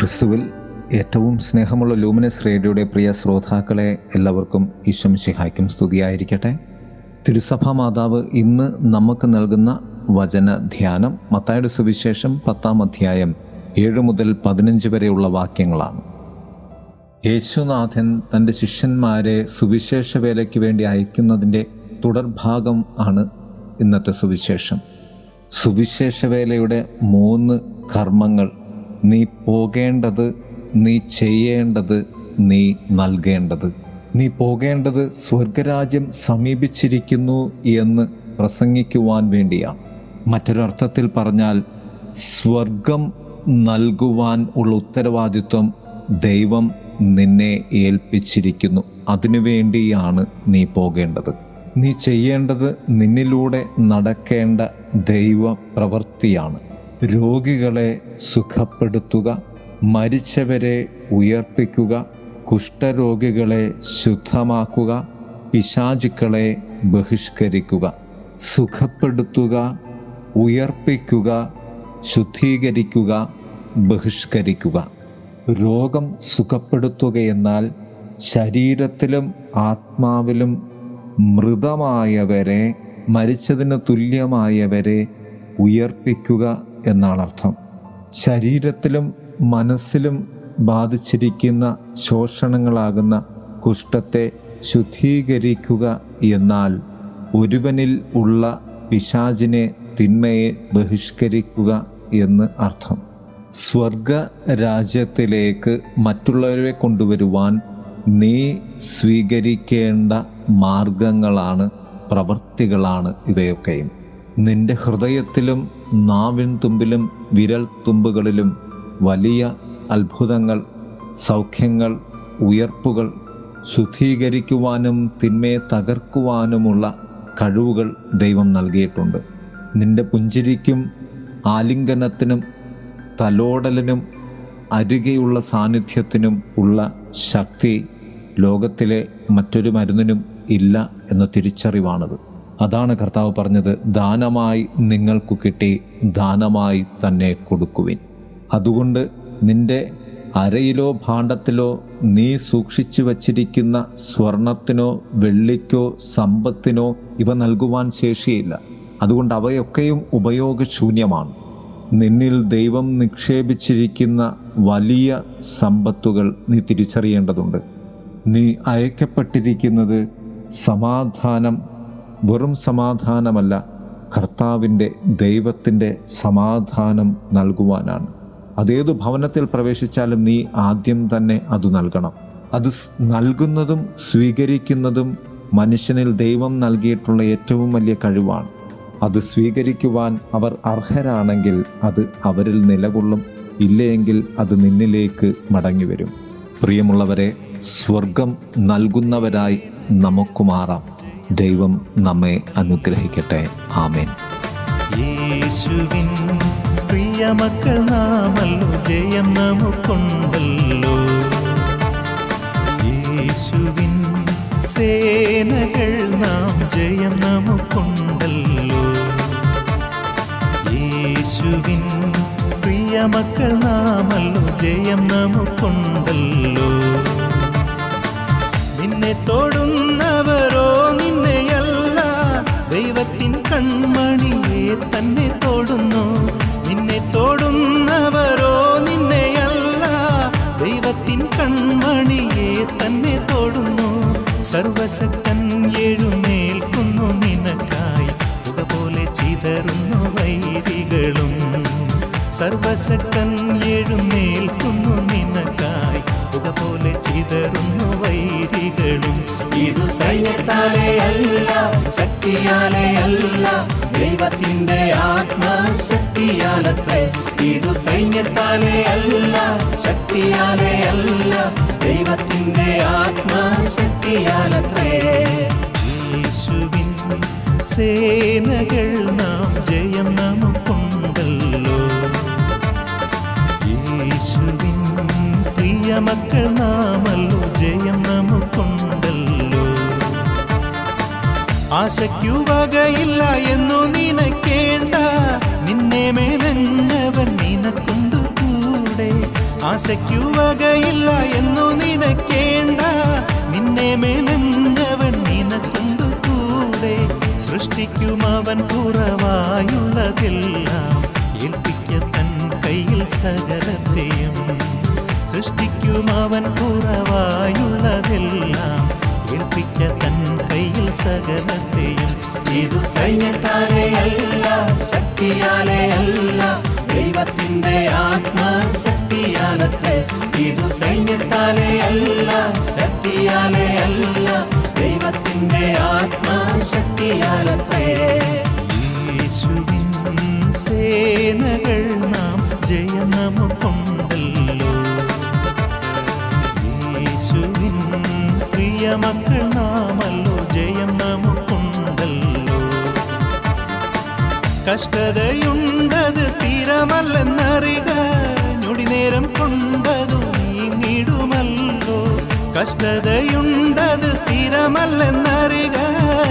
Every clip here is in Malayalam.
ക്രിസ്തുവിൽ ഏറ്റവും സ്നേഹമുള്ള ലൂമിനസ് റേഡിയോയുടെ പ്രിയ ശ്രോതാക്കളെ എല്ലാവർക്കും ഈശ്വം ശിഹായ്ക്കും സ്തുതിയായിരിക്കട്ടെ. തിരുസഭാ മാതാവ് ഇന്ന് നമുക്ക് നൽകുന്ന വചന ധ്യാനം മത്തായുടെ സുവിശേഷം പത്താം അധ്യായം ഏഴ് മുതൽ പതിനഞ്ച് വരെയുള്ള വാക്യങ്ങളാണ്. യേശുനാഥൻ തന്റെ ശിഷ്യന്മാരെ സുവിശേഷ വേലയ്ക്ക് വേണ്ടി അയക്കുന്നതിന്റെ തുടർഭാഗം ആണ് ഇന്നത്തെ സുവിശേഷം. സുവിശേഷ വേലയുടെ മൂന്ന് കർമ്മങ്ങൾ നീ പോകേണ്ടത് നീ ചെയ്യേണ്ടത് നീ നൽകേണ്ടത്. നീ പോകേണ്ടത് സ്വർഗരാജ്യം സമീപിച്ചിരിക്കുന്നു എന്ന് പ്രസംഗിക്കുവാൻ വേണ്ടിയാണ് മറ്റൊരർത്ഥത്തിൽ പറഞ്ഞാൽ സ്വർഗം നൽകുവാൻ ഉള്ള ഉത്തരവാദിത്വം ദൈവം നിന്നെ ഏൽപ്പിച്ചിരിക്കുന്നു. അതിനുവേണ്ടിയാണ് നീ പോകേണ്ടത്. നീ ചെയ്യേണ്ടത് നിന്നിലൂടെ നടക്കേണ്ട ദൈവ പ്രവൃത്തിയാണ് രോഗികളെ സുഖപ്പെടുത്തുക മരിച്ചവരെ ഉയർപ്പിക്കുക കുഷ്ഠരോഗികളെ ശുദ്ധമാക്കുക പിശാചുക്കളെ ബഹിഷ്കരിക്കുക. സുഖപ്പെടുത്തുക ഉയർപ്പിക്കുക ശുദ്ധീകരിക്കുക ബഹിഷ്കരിക്കുക. രോഗം സുഖപ്പെടുത്തുകയെന്നാൽ ശരീരത്തിലും ആത്മാവിലും മൃതമായവരെ മരിച്ചതിന് തുല്യമായവരെ ഉയർപ്പിക്കുക എന്നാണ് അർത്ഥം ശരീരത്തിലും മനസ്സിലും ബാധിച്ചിരിക്കുന്ന ശോഷണങ്ങളാകുന്ന കുഷ്ഠത്തെ ശുദ്ധീകരിക്കുക എന്നാൽ ഒരുവനിൽ ഉള്ള പിശാചിനെ തിന്മയെ ബഹിഷ്കരിക്കുക എന്ന് അർത്ഥം. സ്വർഗ രാജ്യത്തിലേക്ക് മറ്റുള്ളവരെ കൊണ്ടുവരുവാൻ നീ സ്വീകരിക്കേണ്ട മാർഗങ്ങളാണ് പ്രവൃത്തികളാണ് ഇവയൊക്കെയും. നിന്റെ ഹൃദയത്തിലും നാവിൻ തുമ്പിലും വിരൽ തുമ്പുകളിലും വലിയ അത്ഭുതങ്ങൾ സൗഖ്യങ്ങൾ ഉയർപ്പുകൾ ശുദ്ധീകരിക്കുവാനും തിന്മയെ തകർക്കുവാനുമുള്ള കഴിവുകൾ ദൈവം നൽകിയിട്ടുണ്ട്. നിന്റെ പുഞ്ചിരിക്കും ആലിംഗനത്തിനും തലോടലിനും അരികെയുള്ള സാന്നിധ്യത്തിനും ഉള്ള ശക്തി ലോകത്തിലെ മറ്റൊരു മരുന്നിനും ഇല്ല എന്ന തിരിച്ചറിവാണത്. അതാണ് കർത്താവ് പറഞ്ഞത് ദാനമായി നിങ്ങൾക്ക് കിട്ടി ദാനമായി തന്നെ കൊടുക്കുവിൻ. അതുകൊണ്ട് നിന്റെ അരയിലോ ഭാണ്ഡത്തിലോ നീ സൂക്ഷിച്ചു വച്ചിരിക്കുന്ന സ്വർണത്തിനോ വെള്ളിക്കോ സമ്പത്തിനോ ഇവ നൽകുവാൻ ശേഷിയില്ല. അതുകൊണ്ട് അവയൊക്കെയും ഉപയോഗശൂന്യമാണ്. നിന്നിൽ ദൈവം നിക്ഷേപിച്ചിരിക്കുന്ന വലിയ സമ്പത്തുകൾ നീ തിരിച്ചറിയേണ്ടതുണ്ട്. നീ അയക്കപ്പെട്ടിരിക്കുന്നത് സമാധാനം വെറും സമാധാനമല്ല കർത്താവിന്റെ ദൈവത്തിന്റെ സമാധാനം നൽകുവാനാണ്. അതേതു ഭവനത്തിൽ പ്രവേശിച്ചാലും നീ ആദ്യം തന്നെ അത് നൽകണം. അത് നൽകുന്നതും സ്വീകരിക്കുന്നതും മനുഷ്യനിൽ ദൈവം നൽകിയിട്ടുള്ള ഏറ്റവും വലിയ കഴിവാണ്. അത് സ്വീകരിക്കുവാൻ അവർ അർഹരാണെങ്കിൽ അത് അവരിൽ നിലകൊള്ളും. ഇല്ലയെങ്കിൽ അത് നിന്നിലേക്ക് മടങ്ങി വരും പ്രിയമുള്ളവരെ സ്വർഗം നൽകുന്നവരായി നമുക്ക് മാറാം. ദൈവം നമ്മെ അനുഗ്രഹിക്കട്ടെ. ആമേൻ. യേശുവിൻ പ്രിയമക്കൾ നാമല്ലോ ജയം നമുക്കുണ്ടല്ലോ. യേശുവിൻ സേനകൾ നാം ജയം നമുക്കുണ്ടല്ലോ. യേശുവിൻ പ്രിയമക്കൾ നാമല്ലോ ജയം നമുക്കുണ്ടല്ലോ. നിന്നെ തൊടുന്നവരോ കൺമണിയെ തന്നെ തൊടുന്നു. നിന്നെ തൊടുന്നവരോ നിന്നെയല്ല. ദൈവത്തിൻ കൺമണിയെ തന്നെ തൊടുന്നു. സർവശക്തൻ എഴുന്നേൽക്കുന്നു നിനക്കായി. പുക പോലെ ചിതറുന്നു വൈരികളും. സർവശക്തൻ എഴുന്നേൽക്കുന്നു നിനക്കായി. പോലെ ചിതറുന്നു വൈരികളും ഇതു സൈന്യത്താലെ അല്ല ശക്തിയാലെ അല്ല ദൈവത്തിന്റെ ആത്മശക്തിയാലത്രേ. ഇതു സൈന്യത്താലെ അല്ല ശക്തിയാലെ അല്ല ദൈവത്തിന്റെ ആത്മശക്തിയാലത്രേ. യേശുവിൻ സേനകൾ നാം ജയം നമുക്കുണ്ടല്ലോ. യേശുവിൻ പ്രിയമക്കൾ നാമല്ലോ ആശയ്ക്കു വകയില്ല എന്നു നിനക്കേണ്ട. നിന്നെ മേനങ്ങവൻ നിനക്കൊണ്ടു കൂടെ. ആശയ്ക്കു വകയില്ല എന്നു നിനക്കേണ്ട. നിന്നെ മേനങ്ങവൻ നിനക്കൊണ്ടു കൂടെ. സൃഷ്ടിക്കും അവൻ കുറവായുള്ളതെല്ലാം ഏൽപ്പിക്ക തൻ കയ്യിൽ സകലത്തെയും. സൃഷ്ടിക്കും അവൻ കുറവായുള്ളതെല്ലാം ഏൽപ്പിക്ക തൻ കയ്യിൽ സകലത്തെയും ഇതു സൈന്യത്താലെ അല്ല ശക്തിയാലെ അല്ല. ദൈവത്തിന്റെ ആത്മാശക്തിയാലത്തെ ഇതു സൈന്യത്താലെ അല്ല ശക്തിയാലെ അല്ല. ദൈവത്തിന്റെ ആത്മശക്തിയാലത്തെ കഷ്ടതയുണ്ടത് സ്ഥിരമല്ലെന്നറിക. ഞൊടി നേരം കൊണ്ടതു നീങ്ങിടുമല്ലോ. കഷ്ടതയുണ്ടത് സ്ഥിരമല്ലെന്നറിക.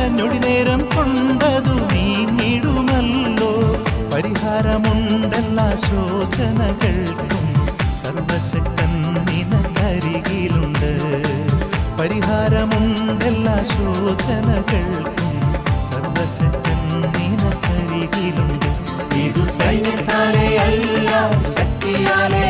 ഞൊടി നേരം കൊണ്ടതു നീങ്ങിടുമല്ലോ. പരിഹാരമുണ്ടെല്ലാ ശോധനകൾക്കും സർവശക്തൻ നിനക്കരികിലുണ്ട്. പരിഹാരമുണ്ടെല്ലാ ശോധനകൾക്കും ശക്തിയാലെ